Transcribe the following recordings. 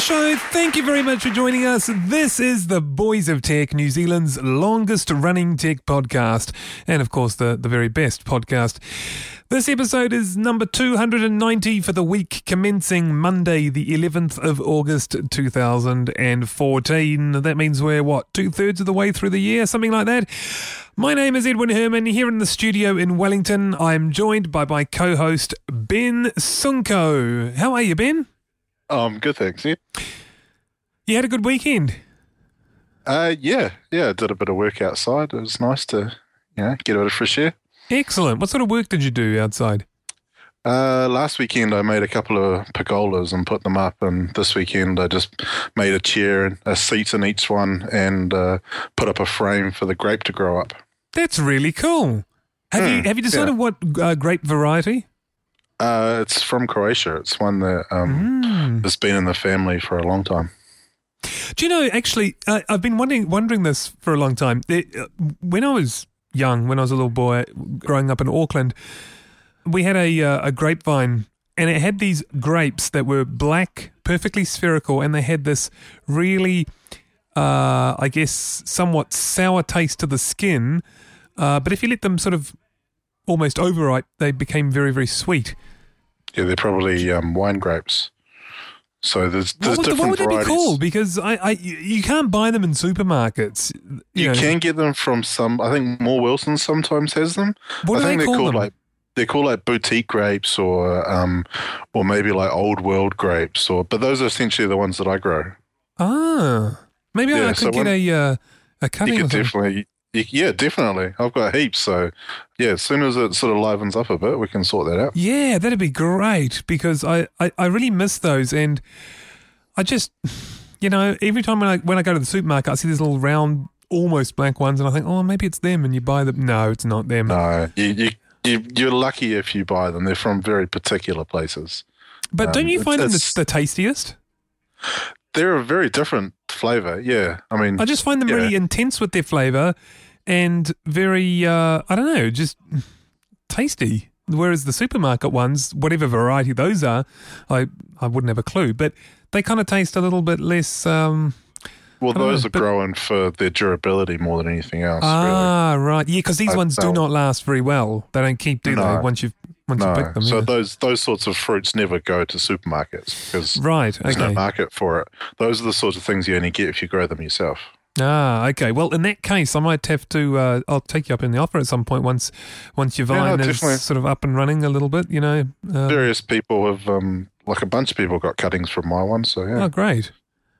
Show. Thank you very much for joining us. This is the Boys of Tech, New Zealand's longest running tech podcast, and of course, the, the very best podcast. This episode is number 290 for the week commencing Monday, the 11th of August 2014. That means we're, what, two thirds of the way through the year, something like that. My name is Edwin Herman. Here in the studio in Wellington, I'm joined by my co host, Ben Sunko. How are you, Ben? Um, good thanks. Yeah. You had a good weekend. Uh, yeah, yeah. I Did a bit of work outside. It was nice to, you know, get a bit of fresh air. Excellent. What sort of work did you do outside? Uh, last weekend I made a couple of pergolas and put them up, and this weekend I just made a chair and a seat in each one, and uh, put up a frame for the grape to grow up. That's really cool. Have you Hmm, have you decided yeah. what uh, grape variety? Uh, it's from Croatia. It's one that um, Mm. has been in the family for a long time. Do you know? Actually, uh, I've been wondering wondering this for a long time. It, uh, when I was young, when I was a little boy growing up in Auckland, we had a uh, a grapevine, and it had these grapes that were black, perfectly spherical, and they had this really, uh, I guess, somewhat sour taste to the skin. Uh, but if you let them sort of almost overripe, they became very very sweet. Yeah, they're probably um, wine grapes. So there's What, there's would, different what would they be varieties. called? Because I, I, you you can't buy them in supermarkets. You know. can get them from some. I think Moore Wilson sometimes has them. What do I they think call called them? like they're called like boutique grapes or um or maybe like old world grapes or but those are essentially the ones that I grow. Ah, maybe I could so get a uh, a You cutting. could or definitely you, yeah, definitely. I've got heaps, so yeah, as soon as it sort of livens up a bit, we can sort that out. Yeah, that'd be great because I, I, I really miss those, and I just you know every time when I when I go to the supermarket, I see these little round, almost black ones, and I think, oh, maybe it's them, and you buy them. No, it's not them. No, you you. You, you're lucky if you buy them. They're from very particular places. but don't um, you find them the, the tastiest? They're very different flavor. Yeah, I mean, I just find them yeah. really intense with their flavor, and very uh, I don't know, just tasty. Whereas the supermarket ones, whatever variety those are, I I wouldn't have a clue, but they kind of taste a little bit less. Um, well, those know, are but- growing for their durability more than anything else. ah, right, yeah, because these I ones do not last very well. They don't keep, do they? Once you've once you No, pick them, so those those sorts of fruits never go to supermarkets because right, there's okay. no market for it. Those are the sorts of things you only get if you grow them yourself. Ah, okay. Well, in that case, I might have to. Uh, I'll take you up in the offer at some point once once your Yeah, vine is definitely. sort of up and running a little bit. You know. Uh, Various people have, um, like a bunch of people, got cuttings from my one. So yeah, oh, great.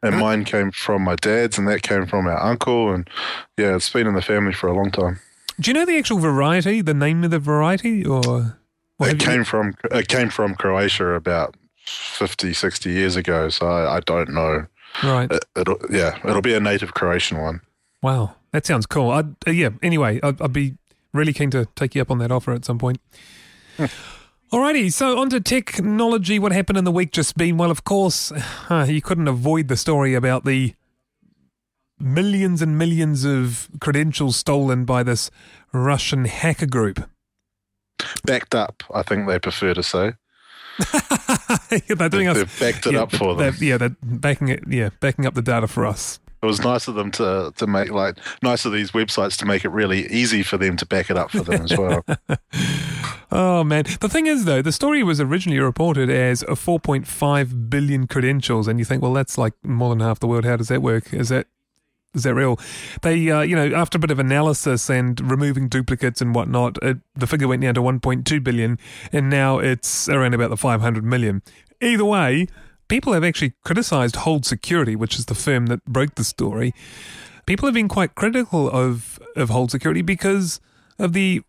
and mine came from my dad's, and that came from our uncle, and yeah, it's been in the family for a long time. Do you know the actual variety, the name of the variety, or? Have it you- came from it came from Croatia about 50, 60 years ago. So I, I don't know. right. It, it'll yeah, it'll be a native Croatian one. Wow, that sounds cool. I'd, uh, yeah. Anyway, I'd, I'd be really keen to take you up on that offer at some point. Alrighty, so on to technology. What happened in the week just been? Well, of course, uh, you couldn't avoid the story about the millions and millions of credentials stolen by this Russian hacker group. Backed up, I think they prefer to say. they're doing us. They've backed it yeah, up for them. they're- Yeah, they're backing it. Yeah, backing up the data for us. It was nice of them to to make like nice of these websites to make it really easy for them to back it up for them as well. Oh man, the thing is though, the story was originally reported as a 4.5 billion credentials, and you think, well, that's like more than half the world. How does that work? Is that is that real? They, uh, you know, after a bit of analysis and removing duplicates and whatnot, it, the figure went down to 1.2 billion, and now it's around about the 500 million. Either way, people have actually criticised Hold Security, which is the firm that broke the story. People have been quite critical of of Hold Security because of the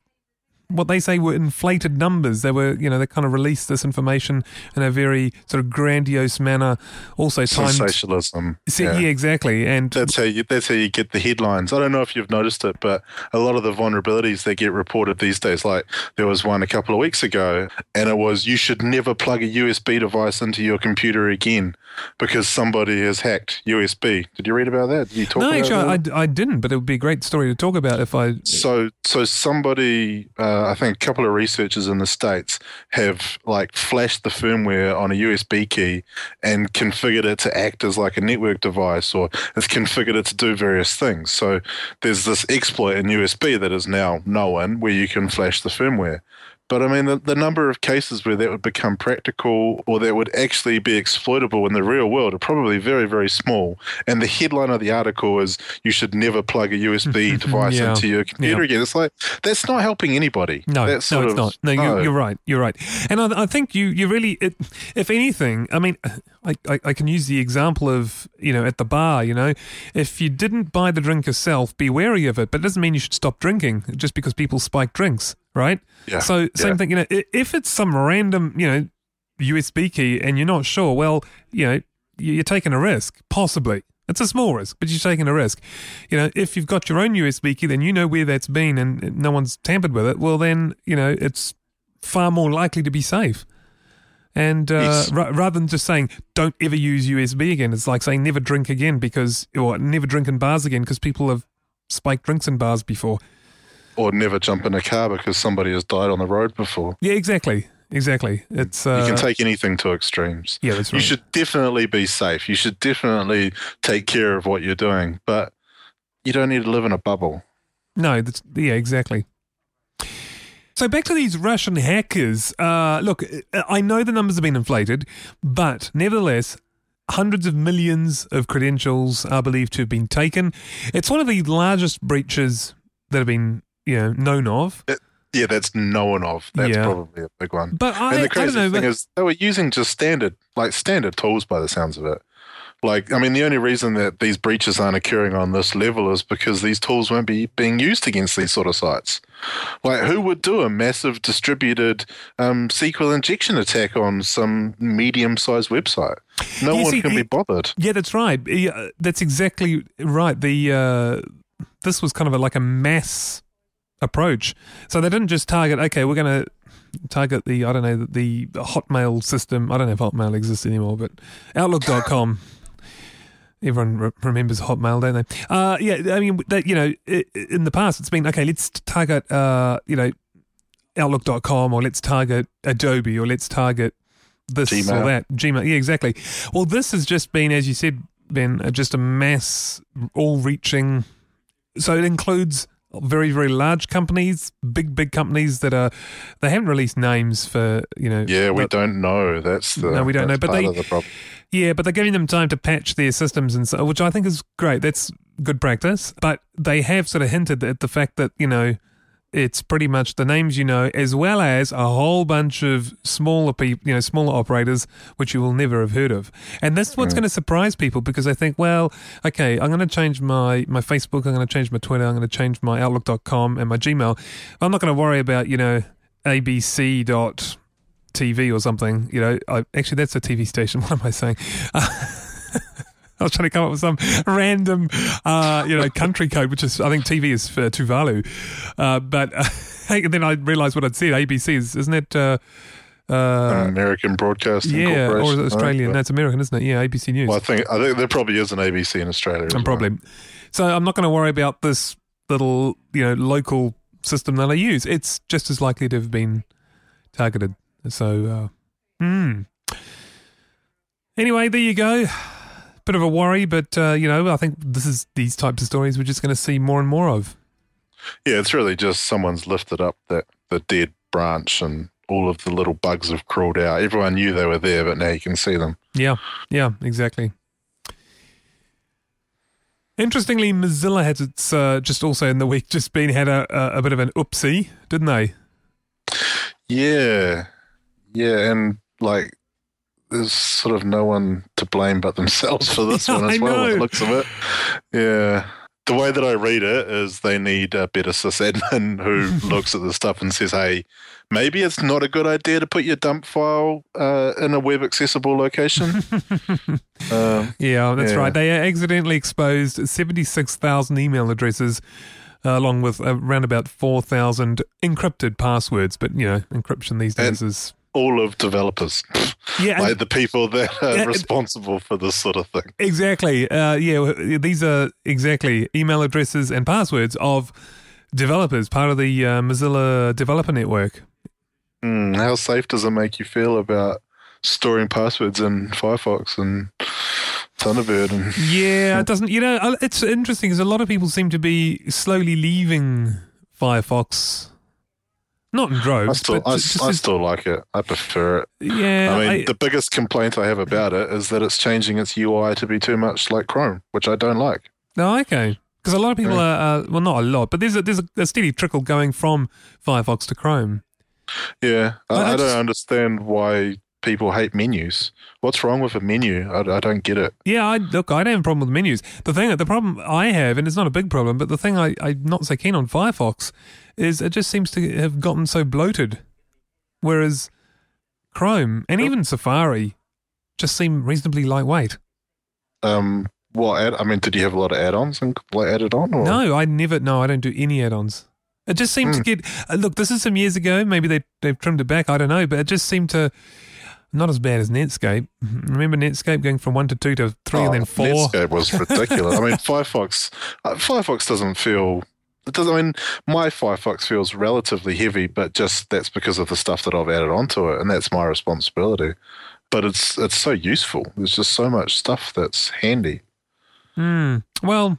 what they say were inflated numbers. They were, you know, they kind of released this information in a very sort of grandiose manner. Also, timed. Sensationalism. See, yeah. exactly. And that's how you that's how you get the headlines. I don't know if you've noticed it, but a lot of the vulnerabilities that get reported these days, like there was one a couple of weeks ago, and it was you should never plug a USB device into your computer again because somebody has hacked USB. Did you read about that? Did you talk? No, actually? I, I didn't, but it would be a great story to talk about if I. So so somebody, uh, I think a couple of researchers in the states have like flashed the firmware on a USB key and configured it to act as like a network device, or has configured it to do various things. So there's this exploit in USB that is now known where you can flash the firmware. But I mean, the, the number of cases where that would become practical or that would actually be exploitable in the real world are probably very, very small. And the headline of the article is you should never plug a USB device yeah. into your computer yeah. again. It's like, that's not helping anybody. No, no it's of, not. No, no. You're, you're, right. You're right. And I, I think you, you really, it, if anything, I mean, I, I, I can use the example of, you know, at the bar, you know, if you didn't buy the drink yourself, be wary of it. But it doesn't mean you should stop drinking just because people spike drinks right? Yeah. So same yeah. thing, you know, if it's some random, you know, USB key and you're not sure, well, you know, you're taking a risk, possibly. It's a small risk, but you're taking a risk. You know, if you've got your own USB key, then you know where that's been and no one's tampered with it. Well, then, you know, it's far more likely to be safe. And uh, r- rather than just saying, don't ever use USB again, it's like saying never drink again because, or never drink in bars again because people have spiked drinks in bars before or never jump in a car because somebody has died on the road before. Yeah, exactly. Exactly. It's uh, you can take anything to extremes. Yeah, that's right. You should definitely be safe. You should definitely take care of what you're doing, but you don't need to live in a bubble. No, that's, yeah, exactly. So back to these Russian hackers. Uh, look, I know the numbers have been inflated, but nevertheless, hundreds of millions of credentials are believed to have been taken. It's one of the largest breaches that have been you know known of. Yeah, that's known of. That's yeah. probably a big one. But I, and the crazy know, thing is, they were using just standard, like standard tools by the sounds of it. Like, I mean, the only reason that these breaches aren't occurring on this level is because these tools won't be being used against these sort of sites. Like, who would do a massive distributed um, SQL injection attack on some medium-sized website? No yeah, one see, can be bothered. Yeah, that's right. Yeah, that's exactly right. The uh, this was kind of a, like a mass approach. So they didn't just target, okay, we're going to target the, I don't know, the, the Hotmail system. I don't know if Hotmail exists anymore, but Outlook.com. Everyone re- remembers Hotmail, don't they? Uh, yeah, I mean, that, you know, in the past, it's been, okay, let's target, uh, you know, Outlook.com or let's target Adobe or let's target this Gmail. or that. Gmail. Yeah, exactly. Well, this has just been, as you said, Ben, just a mass, all reaching so it includes very very large companies big big companies that are they haven't released names for you know yeah we don't know. That's the no we don't know but they the yeah but they're giving them time to patch their systems and so which i think is great. That's good practice. But they have sort of hinted at the fact that you know it's pretty much the names you know, as well as a whole bunch of smaller people, you know, smaller operators, which you will never have heard of. And that's what's mm. going to surprise people because they think, well, okay, I'm going to change my, my Facebook, I'm going to change my Twitter, I'm going to change my Outlook.com and my Gmail. I'm not going to worry about, you know, ABC dot TV or something. You know, I, actually, that's a TV station. What am I saying? I was trying to come up with some random, uh, you know, country code, which is I think TV is for Tuvalu, uh, but uh, then I realised what I'd said. ABC is, isn't it? Uh, uh American Broadcasting yeah, or is it Australian? Right? No, it's American, isn't it? Yeah, ABC News. Well, I think I think there probably is an ABC in Australia. And probably. Well. So I'm not going to worry about this little, you know, local system that I use. It's just as likely to have been targeted. So, uh, hmm. Anyway, there you go bit of a worry, but uh, you know, I think this is these types of stories we're just going to see more and more of. Yeah, it's really just someone's lifted up that the dead branch and all of the little bugs have crawled out. Everyone knew they were there, but now you can see them. Yeah, yeah, exactly. Interestingly, Mozilla had its uh, just also in the week just been had a, a, a bit of an oopsie, didn't they? Yeah, yeah, and like there's sort of no one to blame but themselves for this one as well. It looks of it, yeah. the way that I read it is they need a better sysadmin who looks at the stuff and says, "Hey, maybe it's not a good idea to put your dump file uh, in a web accessible location." um, yeah, that's yeah. right. They accidentally exposed seventy six thousand email addresses. Uh, along with around about 4,000 encrypted passwords. But, you know, encryption these days and, is all of developers. Yeah, like the people that are responsible for this sort of thing. Exactly. Uh, yeah, these are exactly email addresses and passwords of developers, part of the uh, Mozilla Developer Network. Mm, how safe does it make you feel about storing passwords in Firefox and Thunderbird? And yeah, it doesn't. You know, it's interesting because a lot of people seem to be slowly leaving Firefox not in droves. I still, I, I still like it. I prefer it. Yeah. I mean, I, the biggest complaint I have about it is that it's changing its UI to be too much like Chrome, which I don't like. No, okay. Because a lot of people yeah. are, uh, well, not a lot, but there's a, there's a, a, steady trickle going from Firefox to Chrome. Yeah. I, I don't understand why people hate menus. What's wrong with a menu? I, I don't get it. Yeah, I, look, I don't have a problem with menus. The thing, the problem I have, and it's not a big problem, but the thing I, I'm not so keen on Firefox is it just seems to have gotten so bloated. Whereas Chrome and even Safari just seem reasonably lightweight. Um, what? Add, I mean, did you have a lot of add-ons and like added on? Or? No, I never. No, I don't do any add-ons. It just seemed mm. to hmm. get. Uh, look, this is some years ago. Maybe they they've trimmed it back. I don't know, but it just seemed to. Not as bad as Netscape. Remember Netscape going from one to two to three oh, and then four. Netscape was ridiculous. I mean, Firefox. Uh, Firefox doesn't feel it doesn't. I mean, my Firefox feels relatively heavy, but just that's because of the stuff that I've added onto it, and that's my responsibility. But it's it's so useful. There's just so much stuff that's handy. Hmm. Well,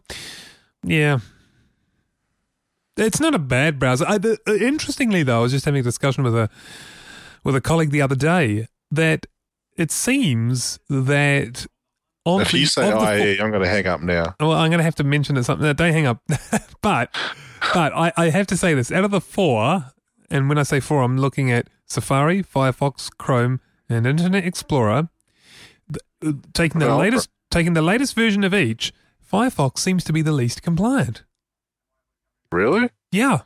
yeah. It's not a bad browser. I, the, uh, interestingly, though, I was just having a discussion with a with a colleague the other day that it seems that on if you say IE, I'm going to hang up now. Well, I'm going to have to mention it something. Don't hang up. but but I, I have to say this. Out of the four, and when I say four, I'm looking at Safari, Firefox, Chrome, and Internet Explorer. Uh, taking the well, latest taking the latest version of each, Firefox seems to be the least compliant. Really? Yeah.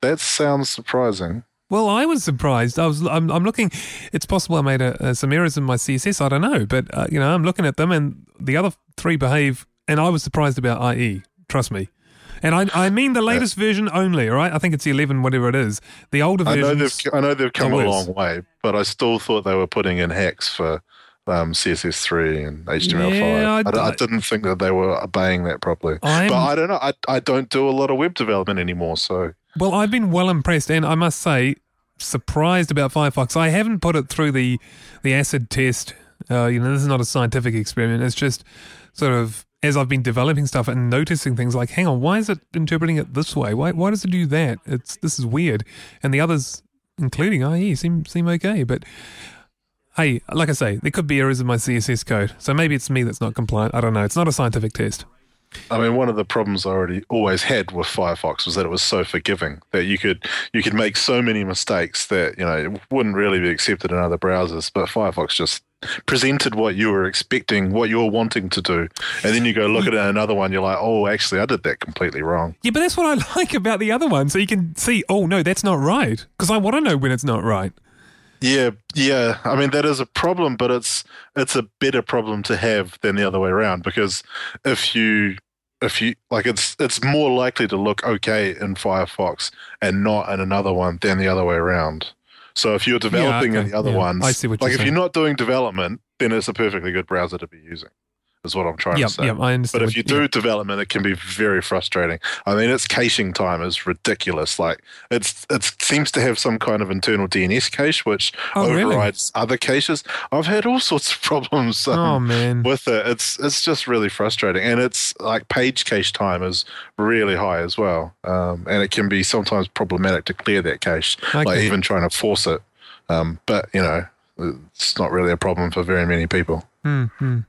That sounds surprising. Well, I was surprised. I was. I'm, I'm looking. It's possible I made a, a, some errors in my CSS. I don't know, but uh, you know, I'm looking at them, and the other three behave. And I was surprised about IE. Trust me. And I, I mean the latest yeah. version only. All right, I think it's 11, whatever it is. The older version. I know they've. I know they've come a long way, but I still thought they were putting in hacks for um, CSS3 and HTML5. Yeah, I, I, I, didn't think that they were obeying that properly. I'm, but I don't know. I, I don't do a lot of web development anymore, so well, I've been well impressed, and I must say, surprised about Firefox. I haven't put it through the the acid test. Uh, you know, this is not a scientific experiment. It's just sort of as I've been developing stuff and noticing things like, hang on, why is it interpreting it this way? Why why does it do that? It's this is weird. And the others, including IE, seem seem okay. But hey, like I say, there could be errors in my CSS code. So maybe it's me that's not compliant. I don't know. It's not a scientific test. I mean, one of the problems I already always had with Firefox was that it was so forgiving that you could you could make so many mistakes that you know it wouldn't really be accepted in other browsers. But Firefox just presented what you were expecting, what you were wanting to do, and then you go look at it in another one, you're like, oh, actually, I did that completely wrong. Yeah, but that's what I like about the other one. So you can see, oh no, that's not right, because I want to know when it's not right. Yeah, yeah. I mean that is a problem, but it's it's a better problem to have than the other way around because if you if you like it's it's more likely to look okay in Firefox and not in another one than the other way around. So if you're developing yeah, okay. in the other yeah. ones, I see what like you're if saying. you're not doing development, then it's a perfectly good browser to be using is what I'm trying yep, to say. Yep, I understand. But if you do yep. development, it can be very frustrating. I mean, its caching time is ridiculous. Like it's it seems to have some kind of internal DNS cache which oh, overrides really? other caches. I've had all sorts of problems um, oh, man. with it. It's it's just really frustrating, and it's like page cache time is really high as well, um, and it can be sometimes problematic to clear that cache, okay. like even trying to force it. Um, but you know, it's not really a problem for very many people. Mm-hmm.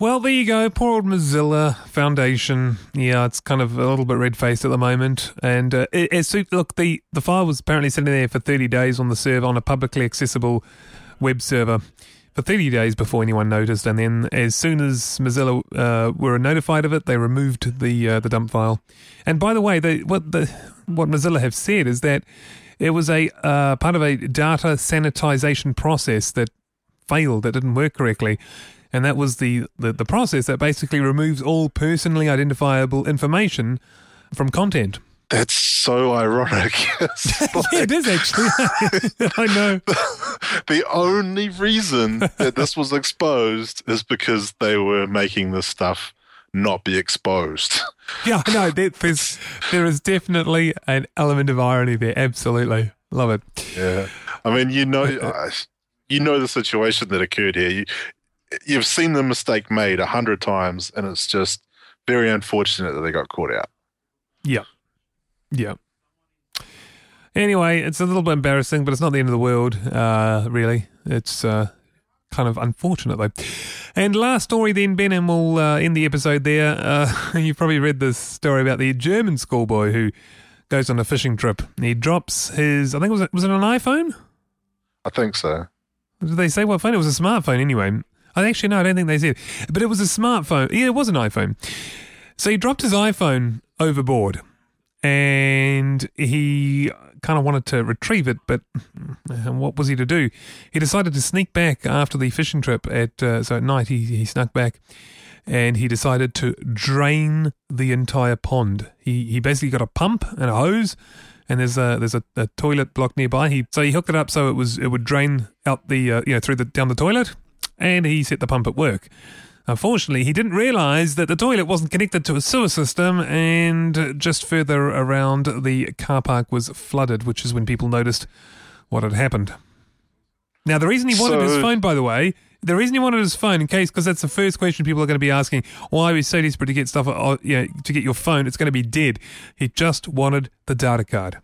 Well, there you go. Poor old Mozilla Foundation. Yeah, it's kind of a little bit red faced at the moment. And uh, it, it, look, the, the file was apparently sitting there for 30 days on the server on a publicly accessible web server. for 30 days before anyone noticed, and then as soon as Mozilla uh, were notified of it, they removed the uh, the dump file. And by the way, they, what the what Mozilla have said is that it was a uh, part of a data sanitization process that failed, that didn't work correctly. And that was the, the, the process that basically removes all personally identifiable information from content. That's so ironic. yeah, it is actually. I know. The only reason that this was exposed is because they were making this stuff not be exposed. Yeah, I know. There, there's there is definitely an element of irony there. Absolutely, love it. Yeah, I mean, you know, you know the situation that occurred here. You you've seen the mistake made a hundred times, and it's just very unfortunate that they got caught out. Yeah, yeah. Anyway, it's a little bit embarrassing, but it's not the end of the world, uh, really. It's uh, kind of unfortunate, though. And last story, then, Ben, and we'll uh, end the episode there. Uh, you've probably read this story about the German schoolboy who goes on a fishing trip. He drops his, I think, it was was it an iPhone? I think so. Did they say what phone? It was a smartphone, anyway. I actually, no, I don't think they said. But it was a smartphone. Yeah, it was an iPhone. So he dropped his iPhone overboard and he kind of wanted to retrieve it, but what was he to do? He decided to sneak back after the fishing trip at uh, so at night. He he snuck back, and he decided to drain the entire pond. He he basically got a pump and a hose, and there's a there's a, a toilet block nearby. He so he hooked it up so it was it would drain out the uh, you know through the down the toilet, and he set the pump at work. Unfortunately, he didn't realize that the toilet wasn't connected to a sewer system, and just further around, the car park was flooded, which is when people noticed what had happened. Now, the reason he wanted So- his phone, by the way, the reason he wanted his phone, in case, because that's the first question people are going to be asking, why are we so desperate to get stuff, uh, you know, to get your phone? It's going to be dead. He just wanted the data card.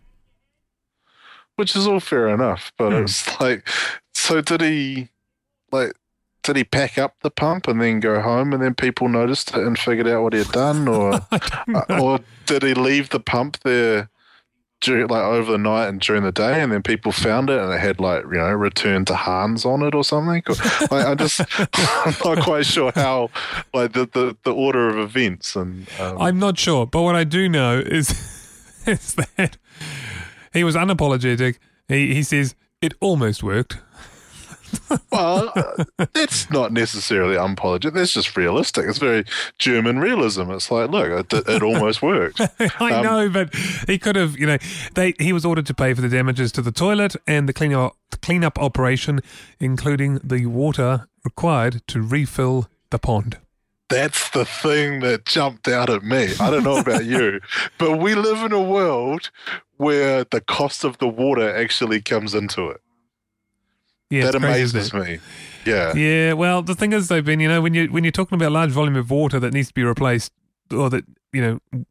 which is all fair enough. But Hmm. it's like, so did he, like, did he pack up the pump and then go home, and then people noticed it and figured out what he had done, or uh, or did he leave the pump there? During, like over the night and during the day, and then people found it, and it had like you know "return to Hans" on it or something. Or, like, I just I'm not quite sure how like the, the, the order of events. And um, I'm not sure, but what I do know is, is that he was unapologetic. He, he says, it almost worked. Well, uh, that's not necessarily unapologetic. That's just realistic. It's very German realism. It's like, look, it, it almost worked. I Um, know, but he could have, you know, they he was ordered to pay for the damages to the toilet and the cleanup cleanup operation, including the water required to refill the pond. That's the thing that jumped out at me. I don't know about you, but we live in a world where the cost of the water actually comes into it. Yeah, that amazes me. Yeah. Yeah, well, the thing is, though, Ben, you know, when you when you're talking about a large volume of water that needs to be replaced, or that you know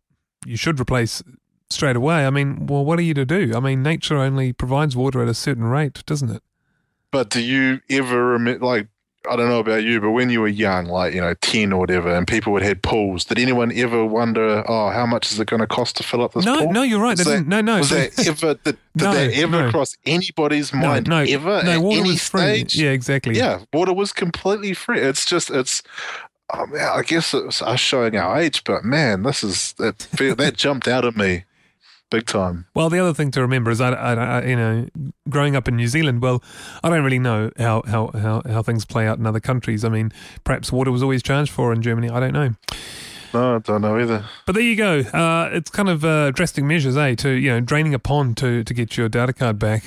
you should replace straight away. I mean, well, what are you to do? I mean, nature only provides water at a certain rate, doesn't it? But do you ever like, I don't know about you, but when you were young, like, you know, 10 or whatever, and people would have pools, did anyone ever wonder, oh, how much is it going to cost to fill up this No, pool? no, you're right. That- no, no. Was that ever, did, did No, that ever no. cross anybody's mind no, ever no, at water any was free. stage? Yeah, exactly. Yeah, water was completely free. It's just, it's, um, I guess it's us showing our age, but man, this is, that, that jumped out at me big time. Well, the other thing to remember is, I, I, I, you know, growing up in New Zealand, well, I don't really know how, how, how, how things play out in other countries. I mean, perhaps water was always charged for in Germany. I don't know. No, I don't know either. But there you go. Uh, it's kind of uh, drastic measures, eh? To you know, draining a pond to to get your data card back.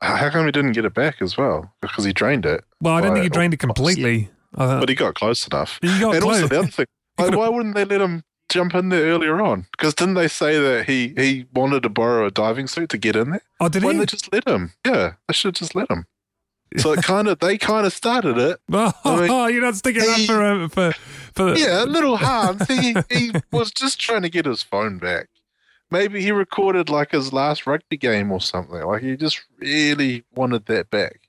How come he didn't get it back as well? Because he drained it. Well, I don't think he drained it completely. Uh, But he got close enough. he got and close. also the other thing, like, why wouldn't they let him jump in there earlier on? Because didn't they say that he he wanted to borrow a diving suit to get in there? oh, did Why he? didn't they just let him? Yeah, they should have just let him. So it kind of they kind of started it. Oh, I mean, you're not sticking up for uh, for for. Yeah, a little Hans, he he was just trying to get his phone back. Maybe he recorded like his last rugby game or something. Like he just really wanted that back.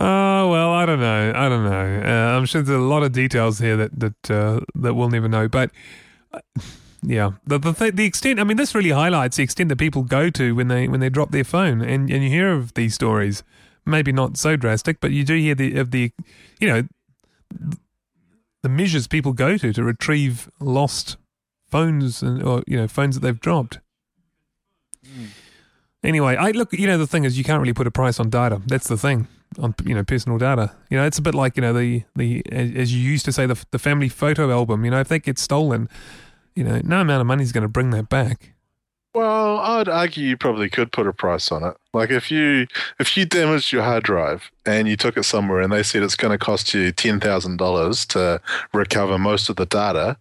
Oh well, I don't know. I don't know. Uh, I'm sure there's a lot of details here that that uh, that we'll never know. But uh, yeah, the the, th- the extent. I mean, this really highlights the extent that people go to when they when they drop their phone, and and you hear of these stories maybe not so drastic, but you do hear the of the, you know, the measures people go to to retrieve lost phones and or you know phones that they've dropped. Anyway, I look. You know, the thing is, you can't really put a price on data. That's the thing on you know personal data. You know, it's a bit like you know the the as you used to say the the family photo album. You know, if that gets stolen, you know, no amount of money is going to bring that back. Well, I'd argue you probably could put a price on it. Like if you if you damaged your hard drive and you took it somewhere and they said it's going to cost you ten thousand dollars to recover most of the data.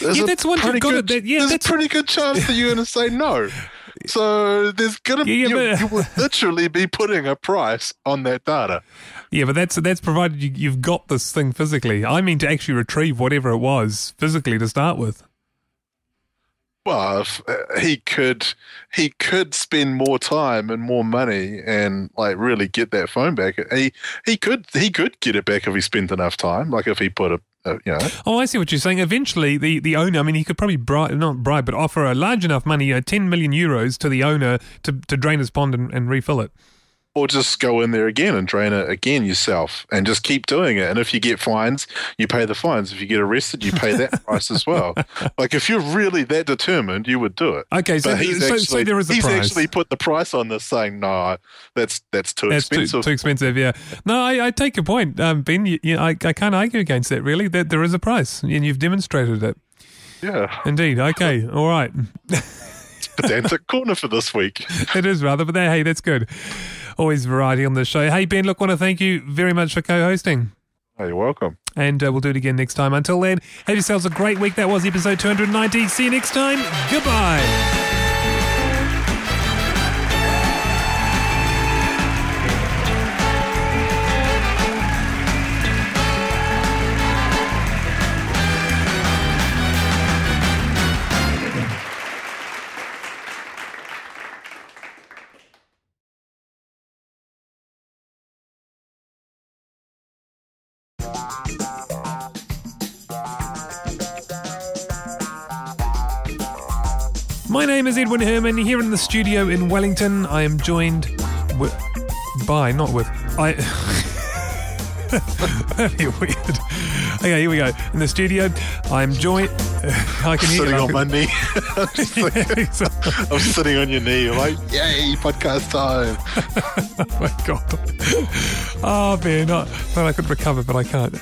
there's Yeah, a that's you've pretty good- that- yeah, there's a that's- pretty good chance that you're going to say no. So there's gonna Yeah, yeah, you, but- you will literally be putting a price on that data. Yeah, but that's that's provided you, you've got this thing physically. I mean to actually retrieve whatever it was physically to start with. Well, if, uh, he could he could spend more time and more money and like really get that phone back. He he could he could get it back if he spent enough time. Like if he put a, a you know Oh, I see what you're saying. Eventually, the, the owner, I mean, he could probably bribe, not bribe, but offer a large enough money, you know, 10 million euros to the owner to, to drain his pond and, and refill it. Or just go in there again and drain it again yourself and just keep doing it. And if you get fines, you pay the fines. If you get arrested, you pay that price as well. Like if you're really that determined, you would do it. Okay, so, But he's so, actually, so there is a he's price. actually put the price on this, saying, "No, that's that's too That's too, expensive." too expensive, yeah. No, I, I take your point, um, Ben. You, you, I, I can't argue against that, really. That there is a price, and you've demonstrated it. yeah, Indeed. Okay. All right. it's pedantic corner for this week. it is rather, but hey, that's good. Always variety on the show. Hey, Ben, look, want to thank you very much for co-hosting. Oh, you're welcome. And uh, we'll do it again next time. Until then, have yourselves a great week. That was episode 290. See you next time. Goodbye. Name is Edwin Herman. Here in the studio in Wellington, I am joined with, by, not with, I. That'd be weird. Okay, here we go. In the studio, I'm joined. I can hear Sitting you. on my knee. I'm, Yeah, I'm sitting on your knee. I'm like, yay, podcast time. oh my god. Oh man, I thought I could recover, but I can't.